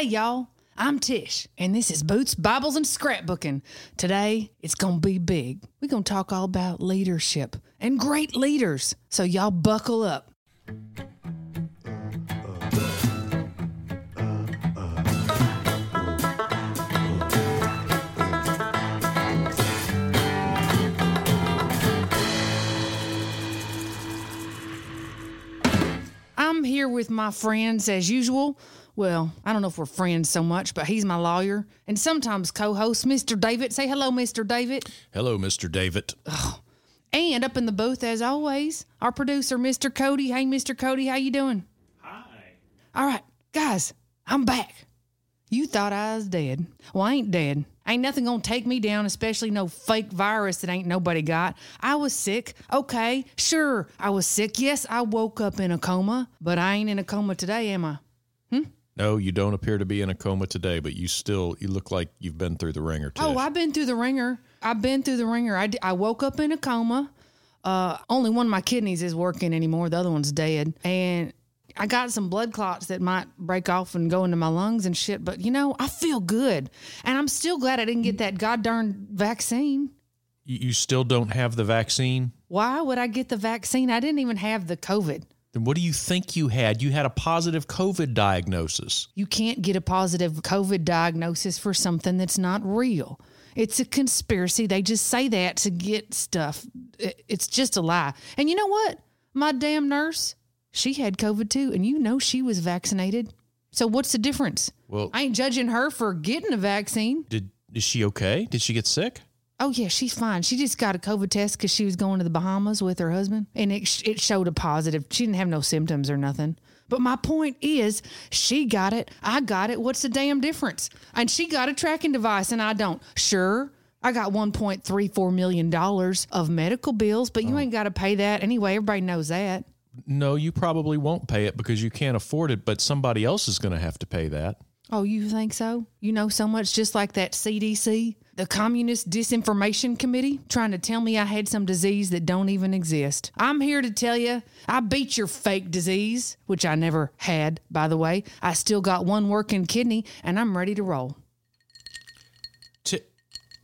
Hey, y'all. I'm Tish, and this is Boots, Bibles, and Scrapbooking. Today, it's going to be big. We're going to talk all about leadership and great leaders. So, y'all buckle up. I'm here with my friends as usual. Well, I don't know if we're friends so much, but he's my lawyer and sometimes co host, Mr. David. Say hello, Mr. David. Hello, Mr. David. And up in the booth, as always, our producer, Mr. Cody. Hey, Mr. Cody, how you doing? Hi. All right, guys, I'm back. You thought I was dead. Well, I ain't dead. Ain't nothing gonna take me down, especially no fake virus that ain't nobody got. I was sick. Okay, sure, I was sick. Yes, I woke up in a coma, but I ain't in a coma today, am I? Hmm? No, you don't appear to be in a coma today, but you still you look like you've been through the ringer. Tish. Oh, I've been through the ringer. I've been through the ringer. I, I woke up in a coma. Uh, only one of my kidneys is working anymore. The other one's dead. And I got some blood clots that might break off and go into my lungs and shit. But you know, I feel good, and I'm still glad I didn't get that goddamn vaccine. you, you still don't have the vaccine. Why would I get the vaccine? I didn't even have the COVID. Then what do you think you had? You had a positive COVID diagnosis. You can't get a positive COVID diagnosis for something that's not real. It's a conspiracy. They just say that to get stuff. It's just a lie. And you know what? My damn nurse, she had COVID too, and you know she was vaccinated. So what's the difference? Well, I ain't judging her for getting a vaccine. did is she okay? Did she get sick? Oh yeah, she's fine. She just got a COVID test because she was going to the Bahamas with her husband, and it it showed a positive. She didn't have no symptoms or nothing. But my point is, she got it. I got it. What's the damn difference? And she got a tracking device, and I don't. Sure, I got one point three four million dollars of medical bills, but you oh. ain't got to pay that anyway. Everybody knows that. No, you probably won't pay it because you can't afford it, but somebody else is going to have to pay that. Oh, you think so? You know so much, just like that CDC, the Communist Disinformation Committee, trying to tell me I had some disease that don't even exist. I'm here to tell you, I beat your fake disease, which I never had, by the way. I still got one working kidney, and I'm ready to roll. Ti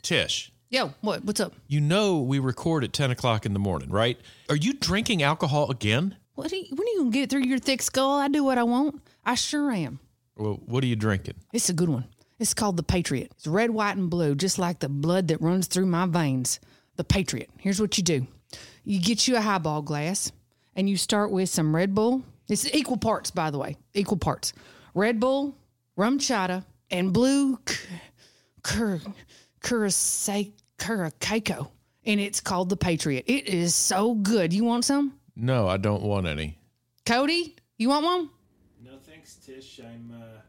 Tish, Yo, what? What's up? you know we record at ten o'clock in the morning, right? Are you drinking alcohol again? What are you, when are you gonna get through your thick skull? I do what I want. I sure am. Well, what are you drinking? It's a good one. It's called the Patriot. It's red, white, and blue, just like the blood that runs through my veins. The Patriot. Here's what you do you get you a highball glass and you start with some Red Bull. It's equal parts, by the way, equal parts. Red Bull, RumChata, and blue cur, curacao. Curacao. And it's called the Patriot. It is so good. You want some? No, I don't want any. Cody, you want one? No thanks, Tish. I'm uh,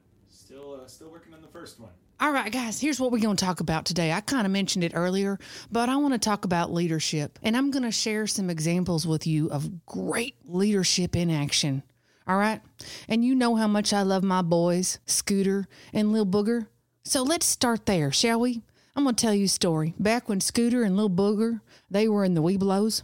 still uh, still working on the first one. All right, guys, here's what we're going to talk about today. I kind of mentioned it earlier, but I want to talk about leadership. And I'm going to share some examples with you of great leadership in action. All right? And you know how much I love my boys, Scooter and Lil Booger. So let's start there, shall we? I'm going to tell you a story. Back when Scooter and Lil Booger, they were in the Webelos,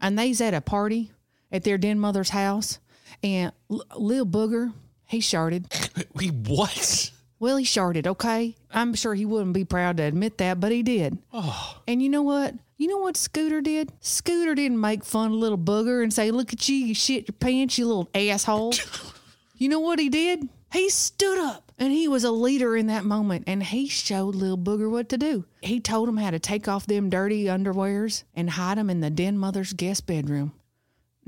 and they's at a party at their den mother's house, and Lil Booger, he sharted. he what? Well, he sharted, okay? I'm sure he wouldn't be proud to admit that, but he did. Oh. And you know what? You know what Scooter did? Scooter didn't make fun of little booger and say, Look at you, you shit your pants, you little asshole. you know what he did? He stood up and he was a leader in that moment and he showed little booger what to do. He told him how to take off them dirty underwears and hide them in the den mother's guest bedroom.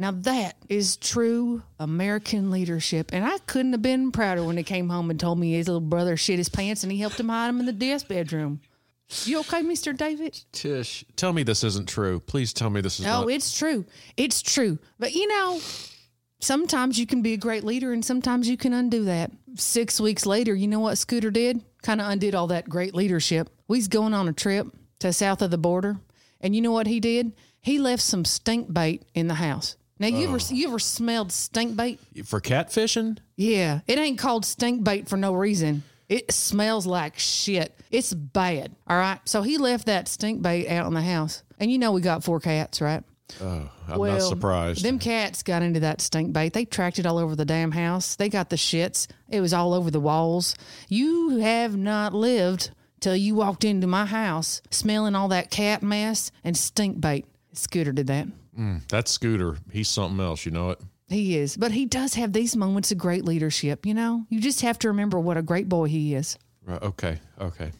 Now that is true American leadership, and I couldn't have been prouder when he came home and told me his little brother shit his pants and he helped him hide them in the guest bedroom. You okay, Mister David? Tish, tell me this isn't true. Please tell me this is No, not. it's true. It's true. But you know, sometimes you can be a great leader, and sometimes you can undo that. Six weeks later, you know what Scooter did? Kind of undid all that great leadership. We's going on a trip to south of the border, and you know what he did? He left some stink bait in the house. Now you ever oh. you ever smelled stink bait? For catfishing? Yeah, it ain't called stink bait for no reason. It smells like shit. It's bad. All right. So he left that stink bait out in the house. And you know we got four cats, right? Oh, I'm not surprised. Them cats got into that stink bait. They tracked it all over the damn house. They got the shits. It was all over the walls. You have not lived till you walked into my house smelling all that cat mess and stink bait. Scooter did that. Mm, that Scooter, he's something else. You know it. He is. But he does have these moments of great leadership, you know? You just have to remember what a great boy he is. Right. Okay. Okay.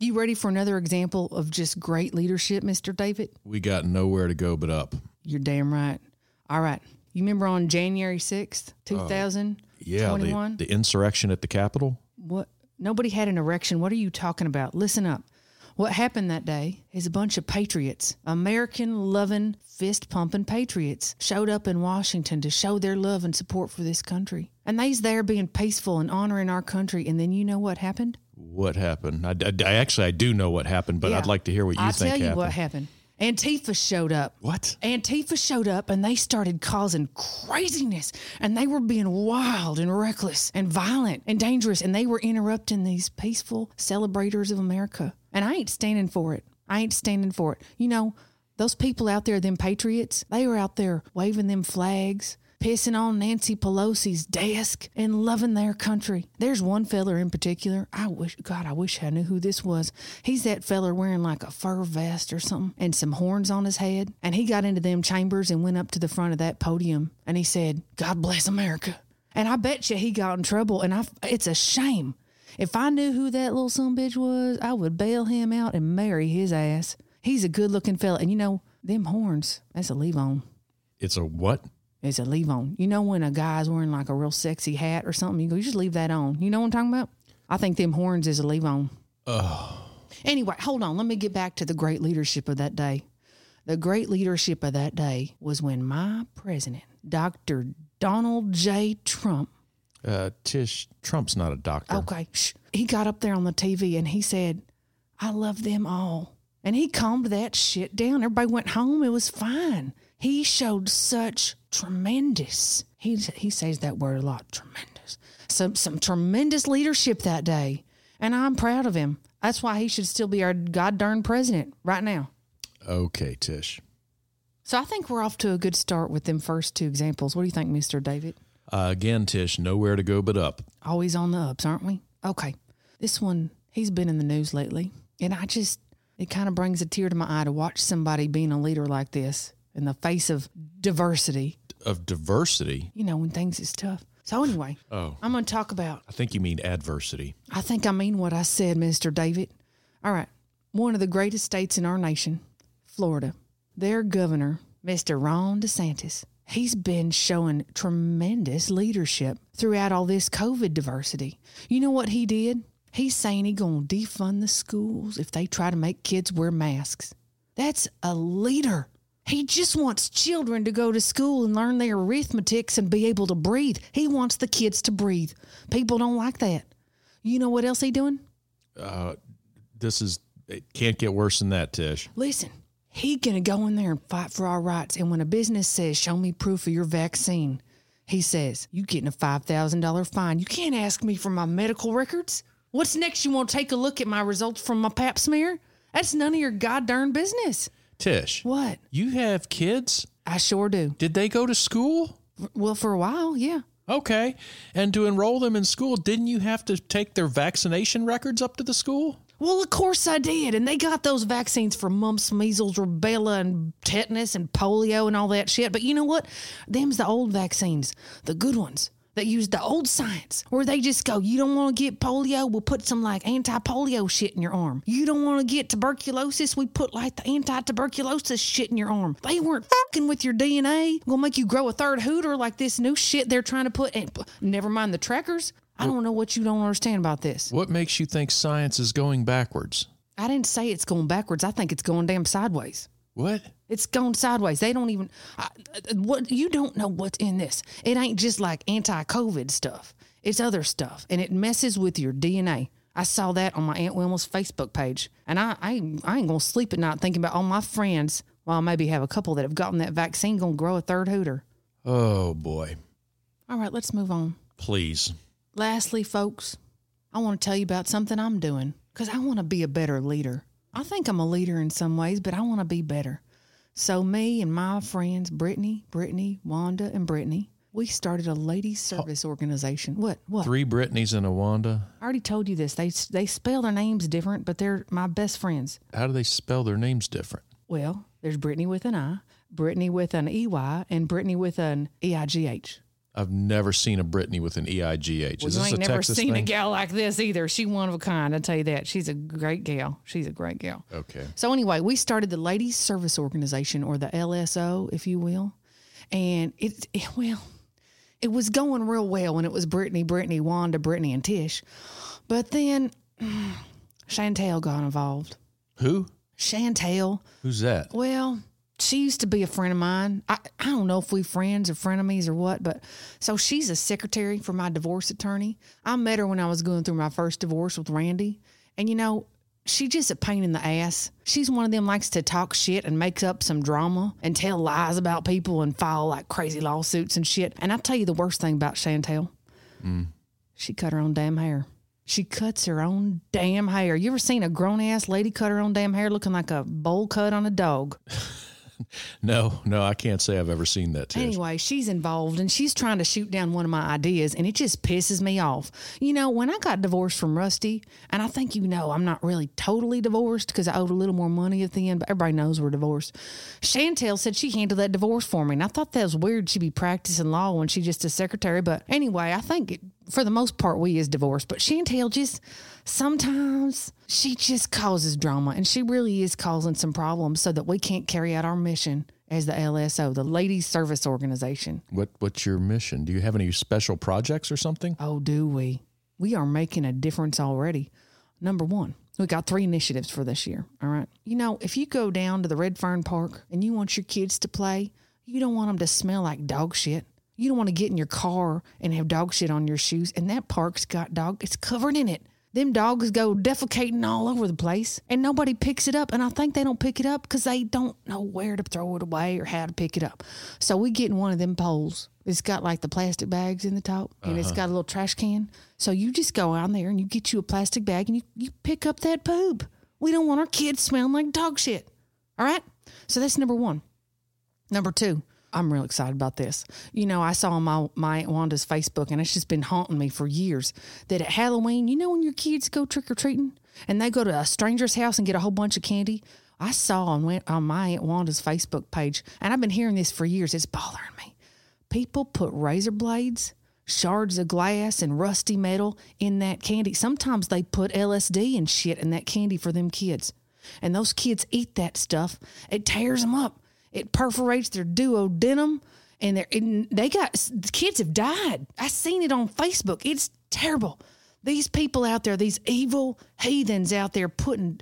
You ready for another example of just great leadership, Mr. David? We got nowhere to go but up. You're damn right. All right. You remember on January 6th, 2000? Uh, yeah. The, the insurrection at the Capitol. What? Nobody had an erection. What are you talking about? Listen up. What happened that day is a bunch of patriots, American loving, fist pumping patriots, showed up in Washington to show their love and support for this country. And they's there being peaceful and honoring our country. And then you know what happened? What happened? I, I- I actually I do know what happened, but Yeah. I'd like to hear what you think happened. I'll tell you happened. what happened. Antifa showed up. What? Antifa showed up and they started causing craziness and they were being wild and reckless and violent and dangerous and they were interrupting these peaceful celebrators of America. And I ain't standing for it. I ain't standing for it. You know, those people out there, them patriots, they were out there waving them flags, pissing on Nancy Pelosi's desk and loving their country. There's one feller in particular. I wish, God, I wish I knew who this was. He's that feller wearing like a fur vest or something and some horns on his head. And he got into them chambers and went up to the front of that podium and he said, God bless America. And I bet you he got in trouble. And I, it's a shame. If I knew who that little son bitch was, I would bail him out and marry his ass. He's a good looking fella. And you know, them horns, that's a leave on. It's a what? It's a leave on. You know when a guy's wearing like a real sexy hat or something, you go, you just leave that on. You know what I'm talking about? I think them horns is a leave on. Oh. Anyway, hold on. Let me get back to the great leadership of that day. The great leadership of that day was when my president, Dr. Donald J. Trump, Uh, Tish, Trump's not a doctor. Okay. Shh. He got up there on the TV and he said, I love them all. And he calmed that shit down. Everybody went home. It was fine. He showed such tremendous, he, he says that word a lot, tremendous, some, some tremendous leadership that day. And I'm proud of him. That's why he should still be our god darn president right now. Okay, Tish. So I think we're off to a good start with them first two examples. What do you think, Mr. David? Uh, again, Tish, nowhere to go but up. always on the ups, aren't we? Okay. This one, he's been in the news lately. And I just, it kind of brings a tear to my eye to watch somebody being a leader like this in the face of diversity, Of diversity. you know, when things is tough. So, anyway, Oh, I'm going to talk about, I think you mean adversity. I think I mean what I said, Mr. David. All right. One of the greatest states in our nation, Florida, their governor, Mr. Ron DeSantis, he's been showing tremendous leadership throughout all this COVID diversity. You know what he did? He's saying he gonna defund the schools if they try to make kids wear masks. That's a leader. He just wants children to go to school and learn their arithmetics and be able to breathe. He wants the kids to breathe. People don't like that. You know what else he doing? Uh, this is, it can't get worse than that, Tish. Listen, he gonna go in there and fight for our rights. And when a business says, "Show me proof of your vaccine," he says, "You getting a five thousand dollar fine. You can't ask me for my medical records. What's next? You want to take a look at my results from my Pap smear? That's none of your goddamn business." Tish, What? you have kids? I sure do. Did they go to school? Well, for a while, yeah. Okay. And to enroll them in school, didn't you have to take their vaccination records up to the school? Well, of course I did. And they got those vaccines for mumps, measles, rubella, and tetanus and polio and all that shit. But you know what? Them's the old vaccines, the good ones that use the old science, where they just go, you don't want to get polio, we'll put some like anti polio shit in your arm. You don't want to get tuberculosis, we put like the anti tuberculosis shit in your arm. They weren't fucking with your DNA, We'll make you grow a third hooter like this new shit they're trying to put And Never mind the trackers. I don't know what you don't understand about this. What makes you think science is going backwards? I didn't say it's going backwards. I think it's going damn sideways. What? It's going sideways. They don't even I, what you don't know what's in this. It ain't just like anti-COVID stuff. It's other stuff, and it messes with your DNA. I saw that on my Aunt Wilma's Facebook page, and I I, ain't- I ain't gonna sleep at night thinking about all my friends. Well, I maybe have a couple that have gotten that vaccine gonna grow a third hooter. Oh, boy. All right, let's move on. Please. Lastly, folks, I want to tell you about something I'm doing because I want to be a better leader. I think I'm a leader in some ways, but I want to be better. So me and my friends, Brittany, Brittany, Wanda, and Brittany, we started a ladies service organization. What? What? Three Britneys and a Wanda. I already told you this. They they spell their names different, but they're my best friends. How do they spell their names different? Well, there's Brittany with an I, Brittany with an EY, and Brittany with an E EIGH. I've never seen a Brittany with an E I G H. Well, Is you ain't never Texas seen a gal like this either. She one of a kind. I tell you that. She's a great gal. She's a great gal. Okay. So anyway, we started the Ladies Service Organization, or the LSO, if you will, and it, it well, it was going real well when it was Brittany, Brittany, Wanda, Brittany, and Tish, but then Chantel got involved. Who? Chantel, Who's that? well, she used to be a friend of mine. I, I don't know if we friends or frenemies or what, but so she's a secretary for my divorce attorney. I met her when I was going through my first divorce with Randy. And you know, she just a pain in the ass. She's one of them likes to talk shit and make up some drama and tell lies about people and file like crazy lawsuits and shit. And I tell you the worst thing about Chantel. Mm. She cut her own damn hair. She cuts her own damn hair. You ever seen a grown ass lady cut her own damn hair looking like a bowl cut on a dog? No, no, I can't say I've ever seen that. Tish. Anyway, she's involved and she's trying to shoot down one of my ideas, and it just pisses me off. You know, when I got divorced from Rusty, and I think you know I'm not really totally divorced because I owed a little more money at the end, but everybody knows we're divorced. Chantel said she handled that divorce for me, and I thought that was weird. She'd be practicing law when she's just a secretary, but anyway, I think it, for the most part we is divorced. But Chantel just sometimes she just causes drama, and she really is causing some problems so that we can't carry out our mission as the LSO, the Ladies Service Organization. What What's your mission? Do you have any special projects or something? Oh, do we? We are making a difference already. Number one, we got three initiatives for this year. All right. You know, if you go down to the Red Fern Park and you want your kids to play, you don't want them to smell like dog shit. You don't want to get in your car and have dog shit on your shoes. And that park's got dog, it's covered in it. Them dogs go defecating all over the place and nobody picks it up. And I think they don't pick it up because they don't know where to throw it away or how to pick it up. So we get in one of them poles. It's got like the plastic bags in the top and it's uh-huh. got a little trash can. So you just go out there and you get you a plastic bag and you, you pick up that poop. We don't want our kids smelling like dog shit. All right. So that's number one. Number two, I'm real excited about this. You know, I saw on my, my Aunt Wanda's Facebook, and it's just been haunting me for years that at Halloween, you know, when your kids go trick or treating and they go to a stranger's house and get a whole bunch of candy. I saw on, on my Aunt Wanda's Facebook page, and I've been hearing this for years. It's bothering me. People put razor blades, shards of glass, and rusty metal in that candy. Sometimes they put LSD and shit in that candy for them kids. And those kids eat that stuff. It tears them up. It perforates their duodenum, and they're and they got the kids have died. I seen it on Facebook. It's terrible. These people out there, these evil heathens out there, putting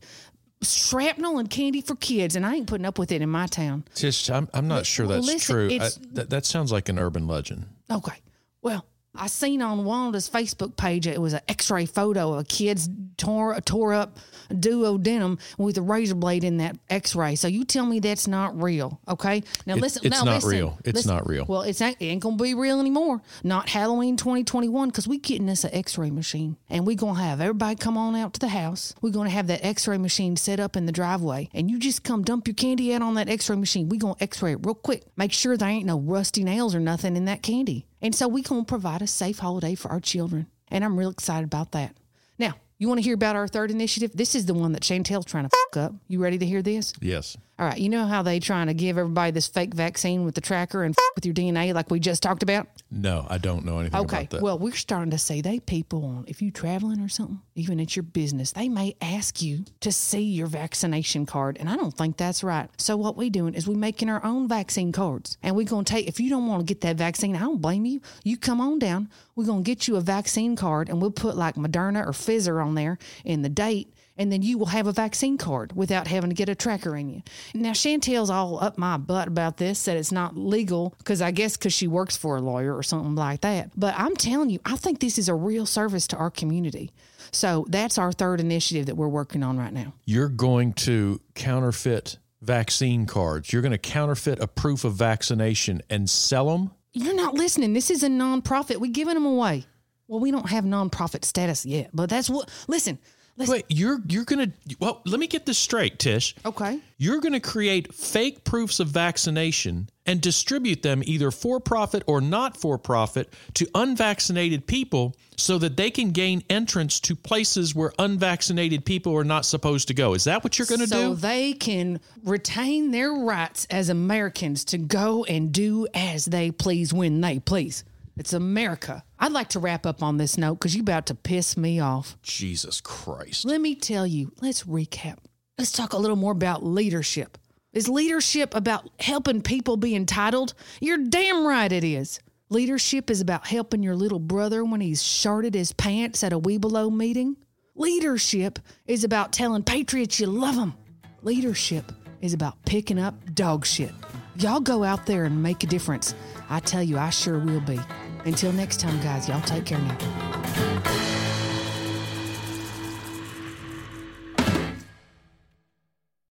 shrapnel and candy for kids, and I ain't putting up with it in my town. Tish, I'm, I'm not sure well, that's listen, true. I, that, that sounds like an urban legend. Okay. Well, I seen on Wanda's Facebook page it was an X-ray photo of a kid's tore tore up duodenum with a razor blade in that X-ray. So you tell me that's not real, okay? Now It- listen. it's now not listen, real. It's listen. not real. Well, it's it ain't gonna be real anymore. Not Halloween 2021 because we getting us an X-ray machine and we gonna have everybody come on out to the house. We're gonna have that X-ray machine set up in the driveway, and you just come dump your candy out on that X-ray machine. We gonna X-ray it real quick. Make sure there ain't no rusty nails or nothing in that candy. And so we gonna provide a safe holiday for our children, and I'm real excited about that. Now, you want to hear about our third initiative? This is the one that Chantel's trying to fuck up. You ready to hear this? Yes. All right, you know how they trying to give everybody this fake vaccine with the tracker and with your DNA like we just talked about? No, I don't know anything Okay, about that. well, we're starting to see they people on if you traveling or something, even at your business, they may ask you to see your vaccination card, and I don't think that's right. So what we doing is we making our own vaccine cards, and we gonna take. If you don't want to get that vaccine, I don't blame you. You come on down. We're gonna get you a vaccine card, and we'll put like Moderna or Pfizer on there and the date and then you will have a vaccine card without having to get a tracker in you. Now, Chantel's all up my butt about this, said it's not legal because I guess because she works for a lawyer or something like that. But I'm telling you, I think this is a real service to our community. So that's our third initiative that we're working on right now. You're going to counterfeit vaccine cards. You're going to counterfeit a proof of vaccination and sell them. You're not listening. This is a nonprofit. We're giving them away. Well, we don't have nonprofit status yet, but that's what, listen, Wait, you're you're gonna well, let me get this straight, Tish. Okay. You're gonna create fake proofs of vaccination and distribute them either for profit or not for profit to unvaccinated people so that they can gain entrance to places where unvaccinated people are not supposed to go. Is that what you're gonna so do? So they can retain their rights as Americans to go and do as they please when they please. It's America. I'd like to wrap up on this note because you're about to piss me off. Jesus Christ. Let me tell you, let's recap. Let's talk a little more about leadership. Is leadership about helping people be entitled? You're damn right it is. Leadership is about helping your little brother when he's shorted his pants at a Webelo meeting. Leadership is about telling patriots you love them. Leadership is about picking up dog shit. Y'all go out there and make a difference. I tell you, I sure will be. Until next time, guys, y'all take care now.